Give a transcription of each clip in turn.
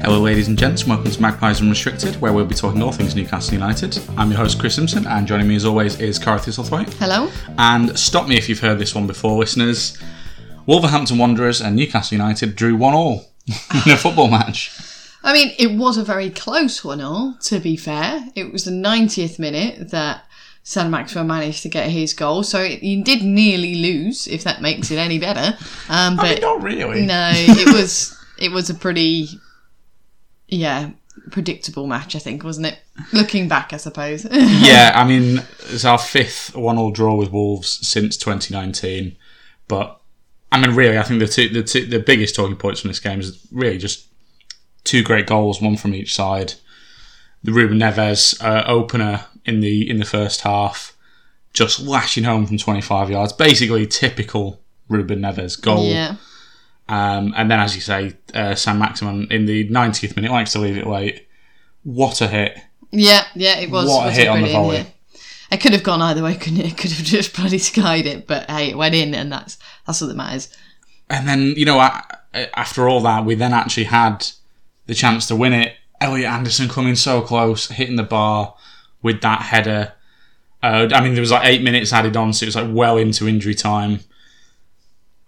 Hello, ladies and gents, and welcome to Magpies Unrestricted, where we'll be talking all things Newcastle United. I'm your host, Chris Simpson, and joining me as always is Cara Thistlethwaite. Hello. And stop me if you've heard this one before, listeners. Wolverhampton Wanderers and Newcastle United drew one all in a football match. I mean, it was a very close one all, to be fair. It was the 90th minute that Saint-Maximin managed to get his goal, so he did nearly lose, if that makes it any better. Um, but I mean, not really. no, it was it was a pretty, yeah, predictable match. I think, wasn't it? Looking back, I suppose. yeah, I mean, it's our fifth one-all draw with Wolves since 2019. But I mean, really, I think the two, the two, the biggest talking points from this game is really just two great goals, one from each side. The Ruben Neves uh, opener in the in the first half, just lashing home from 25 yards, basically typical Ruben Neves goal. yeah. Um, and then, as you say, uh, Saint-Maximin in the 90th minute likes to leave it late. What a hit! Yeah, yeah, it was. What a was hit on the volley. hit. It could have gone either way, couldn't it? It could have just bloody skied it, but hey, it went in, and that's that's what that matters. And then, you know, after all that, we then actually had the chance to win it. Elliot Anderson coming so close, hitting the bar with that header. Uh, I mean, there was like eight minutes added on, so it was like well into injury time.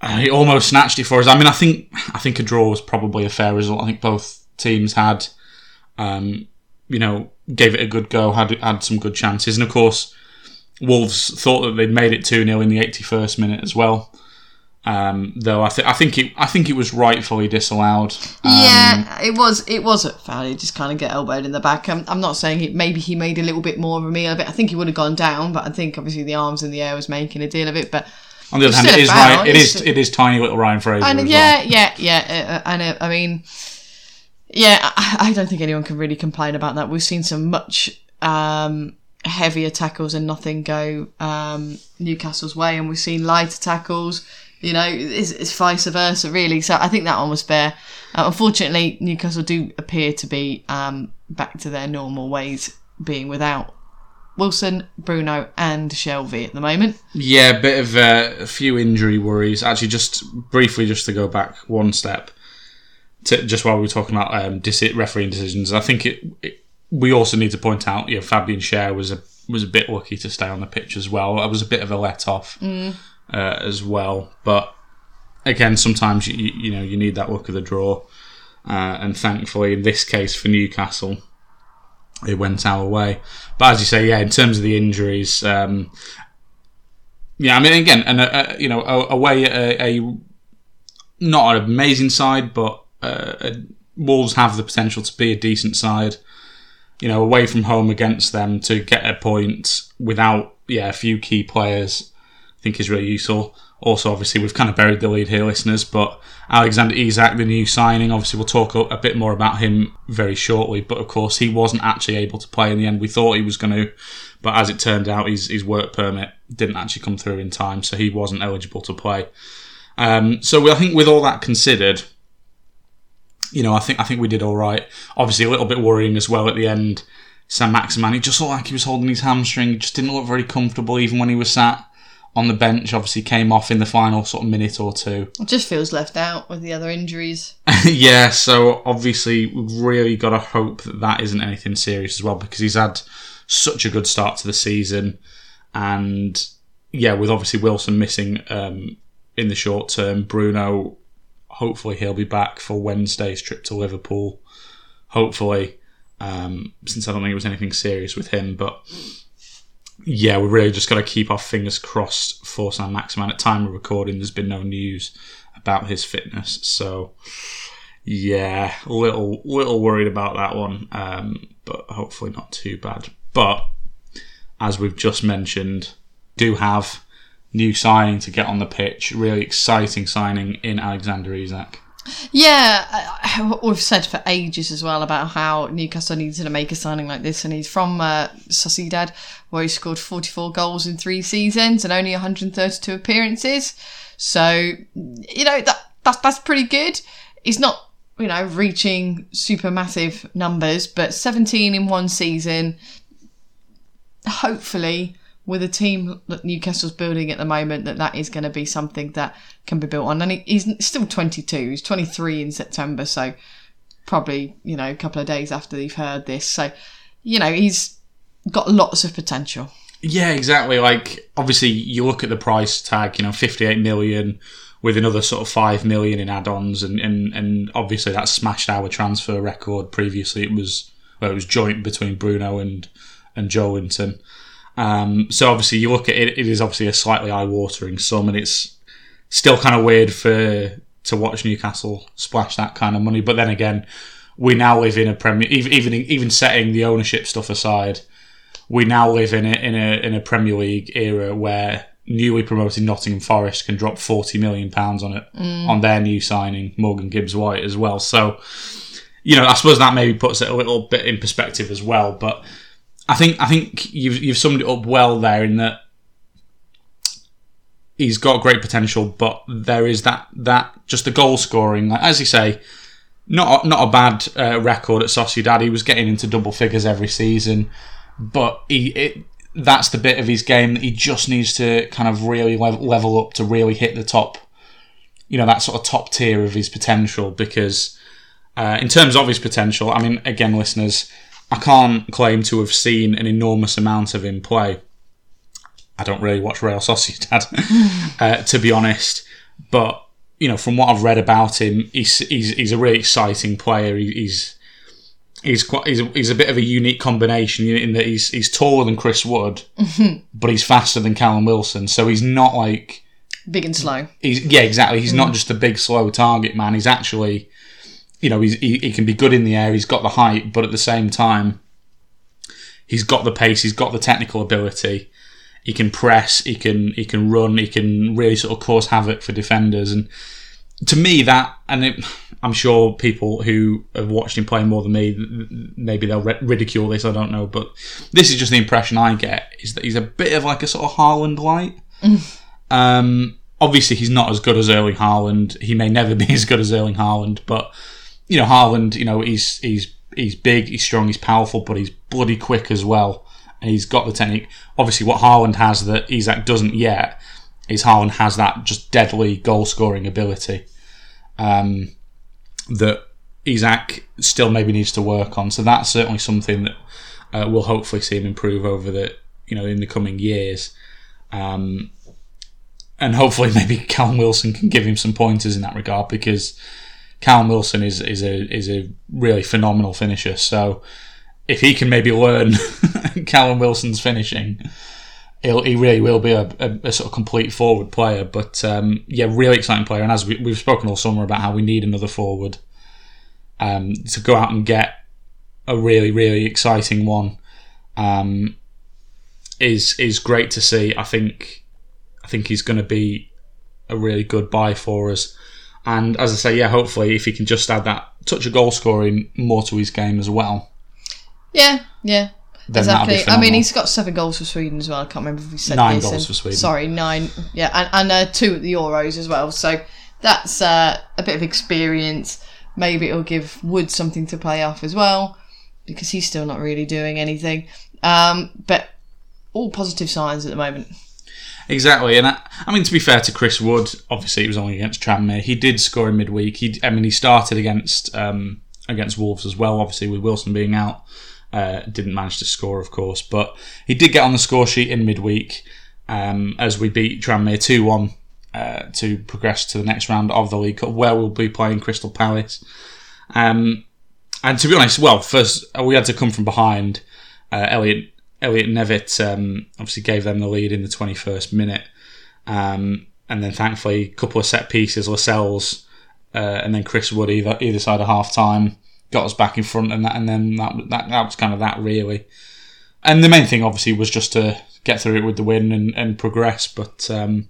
Uh, he almost snatched it for us. I mean, I think I think a draw was probably a fair result. I think both teams had, um, you know, gave it a good go, had had some good chances, and of course, Wolves thought that they'd made it two 0 in the eighty first minute as well. Um, though I think I think it I think it was rightfully disallowed. Um, yeah, it was it was a foul. He just kind of get elbowed in the back. I'm, I'm not saying it. Maybe he made a little bit more of a meal of it. I think he would have gone down, but I think obviously the arms in the air was making a deal of it. But On the other hand, it is Ryan, it is it is tiny little Ryan Fraser. and yeah, well. yeah, yeah. Uh, and uh, I mean, yeah, I, I don't think anyone can really complain about that. We've seen some much um, heavier tackles and nothing go um, Newcastle's way, and we've seen lighter tackles. You know, it's, it's vice versa, really. So I think that one was fair. Uh, unfortunately, Newcastle do appear to be um, back to their normal ways, being without Wilson, Bruno, and Shelvey at the moment. Yeah, a bit of uh, a few injury worries. Actually, just briefly, just to go back one step, to, just while we were talking about um, deci- refereeing decisions, I think it, it. We also need to point out, you know, Fabian Schär was a was a bit lucky to stay on the pitch as well. That was a bit of a let off uh, as well. But again, sometimes you you you know you need that luck of the draw, uh, and thankfully in this case for Newcastle, it went our way. But as you say, yeah, in terms of the injuries. Um, yeah, I mean, again, and uh, uh, you know, away a, a not an amazing side, but uh, Wolves have the potential to be a decent side. You know, away from home against them to get a point without yeah a few key players, I think is really useful. Also, obviously, we've kind of buried the lead here, listeners. But Alexander Isak, the new signing, obviously, we'll talk a, a bit more about him very shortly. But of course, he wasn't actually able to play in the end. We thought he was going to, but as it turned out, his, his work permit didn't actually come through in time, so he wasn't eligible to play. Um, so I think with all that considered, you know, I think I think we did all right. Obviously, a little bit worrying as well at the end. Saint-Maximin, he just looked like he was holding his hamstring. He just didn't look very comfortable, even when he was sat on the bench. Obviously, came off in the final sort of minute or two. It just feels left out with the other injuries. yeah, so obviously we've really got to hope that that isn't anything serious as well because he's had such a good start to the season, and yeah, with obviously Wilson missing um, in the short term, Bruno, hopefully he'll be back for Wednesday's trip to Liverpool. Hopefully, um, since I don't think it was anything serious with him, but yeah, we're really just got to keep our fingers crossed for Saint-Maximin. At time of recording, there's been no news about his fitness, so yeah, a little little worried about that one, um, but hopefully not too bad. But as we've just mentioned, do have new signing to get on the pitch. Really exciting signing in Alexander Isak. Yeah, we've said for ages as well about how Newcastle needed to make a signing like this, and he's from uh, Sociedad, where he scored 44 goals in three seasons and only 132 appearances. So, you know that that's that's pretty good. He's not, you know, reaching super massive numbers, but 17 in one season. Hopefully, with a team that Newcastle's building at the moment, that that is going to be something that can be built on. And he's still 22. He's 23 in September, so probably you know a couple of days after they've heard this. So you know he's got lots of potential. Yeah, exactly. Like obviously, you look at the price tag. You know, fifty-eight million with another sort of five million in add-ons, and and, and obviously that smashed our transfer record. Previously, it was well, it was joint between Bruno and and Joelinton. Um, so obviously, you look at it; it is obviously a slightly eye-watering sum, and it's still kind of weird for to watch Newcastle splash that kind of money. But then again, we now live in a Premier, even even setting the ownership stuff aside we now live in a in a in a Premier League era where newly promoted Nottingham Forest can drop forty million pounds on it on their new signing Morgan Gibbs White as well. So, you know, I suppose that maybe puts it a little bit in perspective as well. But I think I think you've you've summed it up well there in that he's got great potential, but there is that that just the goal scoring, like, as you say. Not, not a bad uh, record at Sociedad. He was getting into double figures every season but he it, that's the bit of his game that he just needs to kind of really level, up to really hit the top, you know, that sort of top tier of his potential. Because uh, in terms of his potential, I mean, again, listeners, I can't claim to have seen an enormous amount of him play. I don't really watch Real Sociedad, uh, to be honest, but you know, from what I've read about him, he's he's, he's a really exciting player. He, he's he's quite he's a, he's a bit of a unique combination in that he's he's taller than Chris Wood, but he's faster than Callum Wilson. So he's not like Big and slow. he's yeah exactly. He's not just a big slow target man. He's actually you know he's, he he can be good in the air. He's got the height, but at the same time, he's got the pace. He's got the technical ability. He can press. He can he can run. He can really sort of cause havoc for defenders. And to me, that and it, I'm sure people who have watched him play more than me, maybe they'll ri- ridicule this. I don't know, but this is just the impression I get is that he's a bit of like a sort of Haaland light. Um, obviously, he's not as good as Erling Haaland. He may never be as good as Erling Haaland, but you know, Haaland, you know, he's he's he's big, he's strong, he's powerful, but he's bloody quick as well. And he's got the technique. Obviously, what Haaland has that Isak doesn't yet is Haaland has that just deadly goal scoring ability um, that Isak still maybe needs to work on. So that's certainly something that uh, we'll hopefully see him improve over the you know in the coming years. Um, and hopefully maybe Callum Wilson can give him some pointers in that regard because Callum Wilson is is a is a really phenomenal finisher. So if he can maybe learn Callum Wilson's finishing, he really will be a, a, a sort of complete forward player. But um, yeah, really exciting player. And as we, we've spoken all summer about how we need another forward um, to go out and get a really really exciting one um, is is great to see. I think I think he's going to be a really good buy for us. And as I say, yeah, hopefully if he can just add that touch of goal scoring more to his game as well, Yeah, yeah. then that'll be Exactly. I mean, he's got seven goals for Sweden as well. I can't remember if we said Nine this. goals and- for Sweden. Sorry, nine. Yeah, and, and uh, two at the Euros as well. So that's uh, a bit of experience. Maybe it'll give Wood something to play off as well because he's still not really doing anything. Um, but all positive signs at the moment. Exactly, and I, I mean to be fair to Chris Wood, obviously it was only against Tranmere. He did score in midweek. He, I mean, he started against um, against Wolves as well. Obviously, with Wilson being out, uh, didn't manage to score, of course, but he did get on the score sheet in midweek um, as we beat Tranmere two one uh, to progress to the next round of the League Cup, where we'll be playing Crystal Palace. Um, and to be honest, well, first we had to come from behind. Uh, Elliot Elliot Nevitt um, obviously gave them the lead in the 21st minute, um, and then thankfully a couple of set pieces, Lascelles, uh, and then Chris Wood either either side of half time got us back in front, and that and then that, that that was kind of that really. And the main thing obviously was just to get through it with the win and, and progress. But um,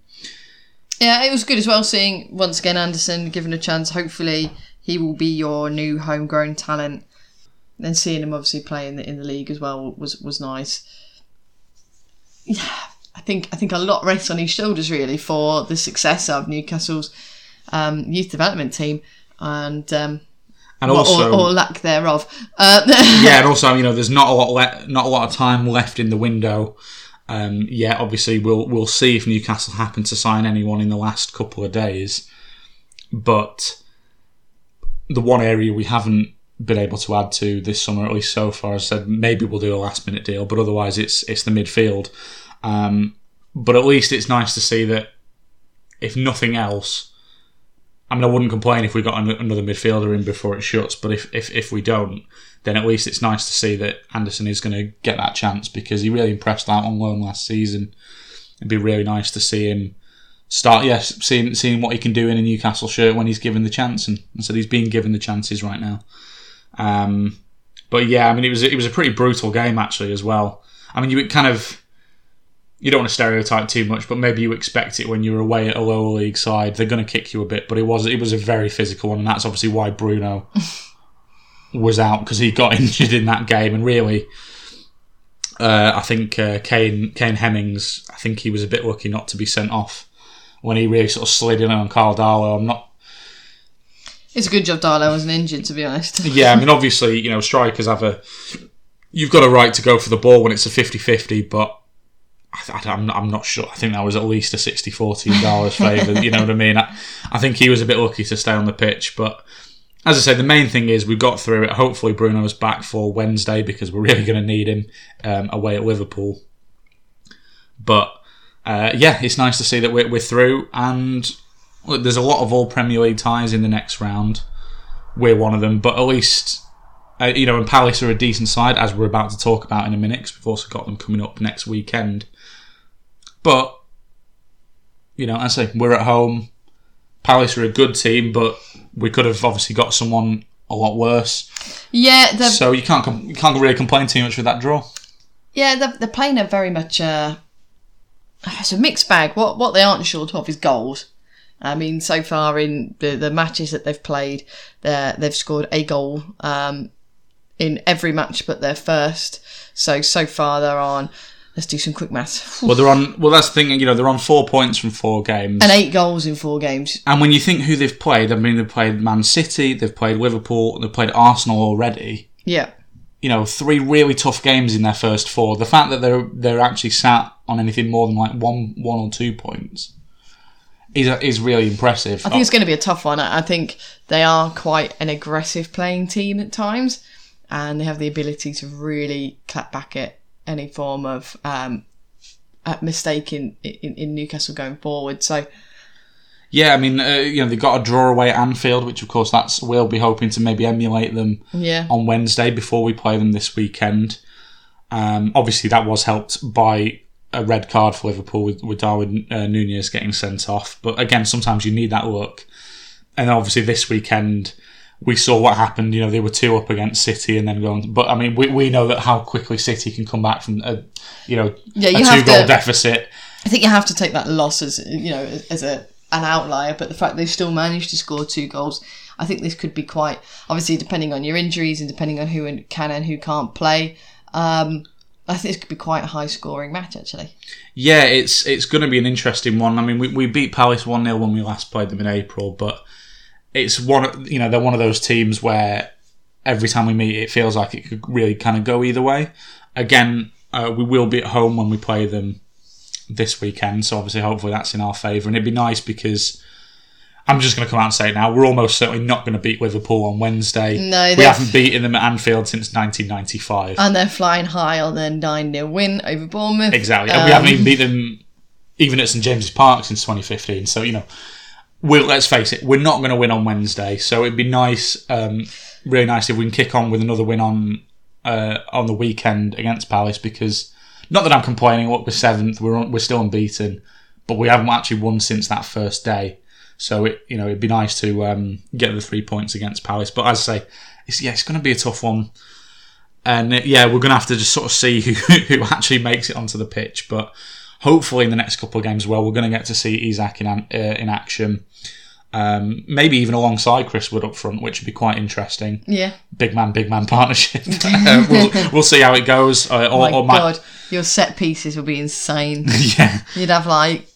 Yeah, it was good as well seeing once again Anderson given a chance. Hopefully, he will be your new homegrown talent. And seeing him obviously play in the in the league as well was was nice. Yeah, I think I think a lot rests on his shoulders really for the success of Newcastle's um, youth development team and um, and or, also or, or lack thereof. Uh, yeah, and also you know there's not a lot le- not a lot of time left in the window. Um, yeah, obviously we'll we'll see if Newcastle happen to sign anyone in the last couple of days, but the one area we haven't been able to add to this summer, at least so far, I said maybe we'll do a last minute deal, but otherwise it's it's the midfield. Um, but at least it's nice to see that if nothing else, I mean, I wouldn't complain if we got an- another midfielder in before it shuts. But if, if, if we don't, then at least it's nice to see that Anderson is going to get that chance because he really impressed out on loan last season. It'd be really nice to see him start. Yes, seeing seeing what he can do in a Newcastle shirt when he's given the chance, and, and so he's being given the chances right now. Um, but yeah, I mean, it was it was a pretty brutal game actually as well. I mean, you kind of you don't want to stereotype too much, but maybe you expect it when you're away at a lower league side. They're going to kick you a bit, but it was it was a very physical one, and that's obviously why Bruno was out because he got injured in that game. And really, uh, I think uh, Kane Kane Hemmings, I think he was a bit lucky not to be sent off when he really sort of slid in on Karl Darlow. I'm not it's a good job Darlow wasn't injured, to be honest. yeah, I mean, obviously, you know, strikers have a. You've got a right to go for the ball when it's a 50 50, but I, am I'm not sure. I think that was at least a 60 40 Darlow's favour. you know what I mean? I, I think he was a bit lucky to stay on the pitch, but as I said, the main thing is we got through it. Hopefully, Bruno's back for Wednesday because we're really going to need him um, away at Liverpool. But uh, yeah, it's nice to see that we're, we're through, and look, there's a lot of all Premier League ties in the next round. We're one of them, but at least uh, you know, and Palace are a decent side, as we're about to talk about in a minute, because we've also got them coming up next weekend. But you know, as I say, we're at home. Palace are a good team, but we could have obviously got someone a lot worse. Yeah, they're, So you can't com- you can't really complain too much with that draw. yeah, they're, they're playing a very much uh, it's a mixed bag. What what they aren't short of is goals. I mean, so far in the, the matches that they've played, they they've scored a goal um, in every match but their first. So so far they're on. Let's do some quick maths. Well, they're on. Well, that's the thing. You know, they're on four points from four games. And eight goals in four games. And when you think who they've played, I mean, they've played Man City, they've played Liverpool, they've played Arsenal already. Yeah. You know, three really tough games in their first four. The fact that they're they're actually sat on anything more than like one one or two points is is really impressive. I think it's going to be a tough one. I think they are quite an aggressive playing team at times, and they have the ability to really clap back at any form of um, mistake in, in, in Newcastle going forward. So yeah, I mean, uh, you know, they've got a draw away at Anfield, which of course that's we'll be hoping to maybe emulate them yeah, on Wednesday before we play them this weekend. Um, obviously, that was helped by a red card for Liverpool with, with Darwin uh, Nunez getting sent off. But again, sometimes you need that look. And obviously, this weekend we saw what happened. You know, they were two up against City and then going. But I mean, we, we know that how quickly City can come back from a you know Yeah, a two goal to- deficit. I think you have to take that loss as you know as a an outlier. But the fact they've still managed to score two goals, I think this could be quite obviously depending on your injuries and depending on who can and who can't play. Um, I think this could be quite a high scoring match actually. Yeah, it's it's going to be an interesting one. I mean, we, we beat Palace one 0 when we last played them in April, but it's one you know they're one of those teams where every time we meet, it feels like it could really kind of go either way. Again, uh, we will be at home when we play them this weekend, so obviously, hopefully, that's in our favour, and it'd be nice because. I'm just going to come out and say it now. We're almost certainly not going to beat Liverpool on Wednesday. No, we haven't beaten them at Anfield since 1995. And they're flying high on their 9 0 win over Bournemouth. Exactly. And Um, we haven't even beat them even at St James's Park since 2015. So, you know, we'll, let's face it, we're not going to win on Wednesday. So it'd be nice, um, really nice if we can kick on with another win on uh, on the weekend against Palace because, not that I'm complaining, look, we're seventh, we're, we're still unbeaten, but we haven't actually won since that first day. So, it, you know, it'd be nice to um, get the three points against Palace. But as I say, it's, yeah, it's going to be a tough one. and uh, yeah, we're going to have to just sort of see who, who actually makes it onto the pitch. But hopefully, in the next couple of games, well, we're going to get to see Isak in uh, in action. Um, maybe even alongside Chris Wood up front, which would be quite interesting. Yeah. Big man, big man partnership. Uh, we'll, we'll see how it goes. Uh, or, My or might- God, your set pieces will be insane. yeah, You'd have like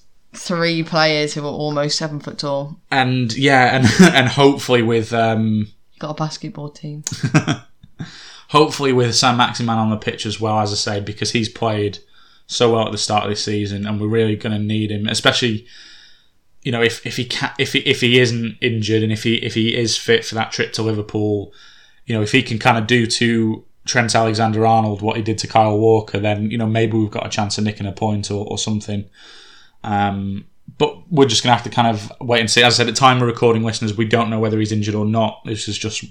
three players who are almost seven foot tall. and yeah, and and hopefully with um, Got a basketball team. hopefully with Saint-Maximin on the pitch as well, as I say, because he's played so well at the start of this season, and we're really going to need him, especially. You know, if, if he can, if he, if he isn't injured and if he if he is fit for that trip to Liverpool, you know, if he can kind of do to Trent Alexander Arnold what he did to Kyle Walker, then you know maybe we've got a chance of nicking a point or, or something. Um, but we're just gonna have to kind of wait and see. As I said, at the time of recording, listeners, we don't know whether he's injured or not. This is just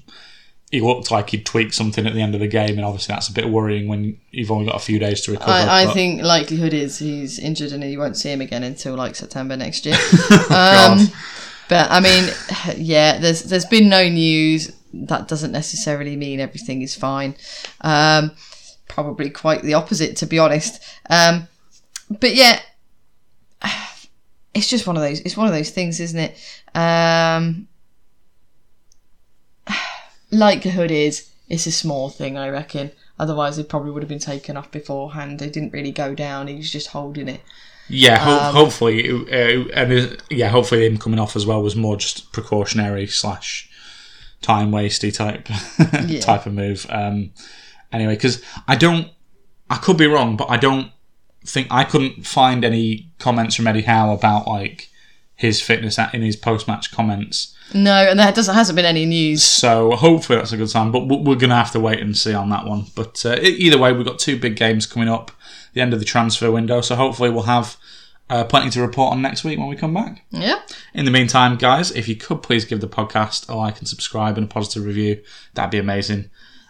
he looked like he'd tweaked something at the end of the game, and obviously that's a bit worrying when you've only got a few days to recover. I, I think likelihood is he's injured and you won't see him again until like September next year. Um, but I mean, yeah, there's there's been no news. That doesn't necessarily mean everything is fine. Um, probably quite the opposite, to be honest. Um, but yeah, it's just one of those. It's one of those things, isn't it? Um, likelihood is it's a small thing, I reckon. Otherwise, it probably would have been taken off beforehand. It didn't really go down. He was just holding it. Yeah, ho- Um, hopefully, uh, and uh, yeah, hopefully him coming off as well was more just precautionary slash time wasty type Yeah. type of move. Um, anyway, because I don't, I could be wrong, but I don't think I couldn't find any comments from Eddie Howe about like his fitness at- in his post match comments. No, and there doesn't hasn't been any news. So hopefully that's a good sign, but we- we're going to have to wait and see on that one. But uh, either way, we've got two big games coming up, the end of the transfer window. So hopefully we'll have uh, plenty to report on next week when we come back. Yeah. In the meantime, guys, if you could please give the podcast a like and subscribe and a positive review, that'd be amazing.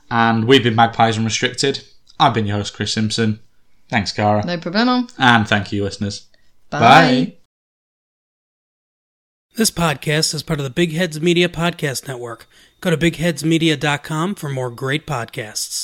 And we've been Magpies Unrestricted. I've been your host, Chris Simpson. Thanks, Cara. No problemo. And thank you, listeners. Bye. Bye. This podcast is part of the Big Heads Media Podcast Network. Go to bigheadsmedia.com for more great podcasts.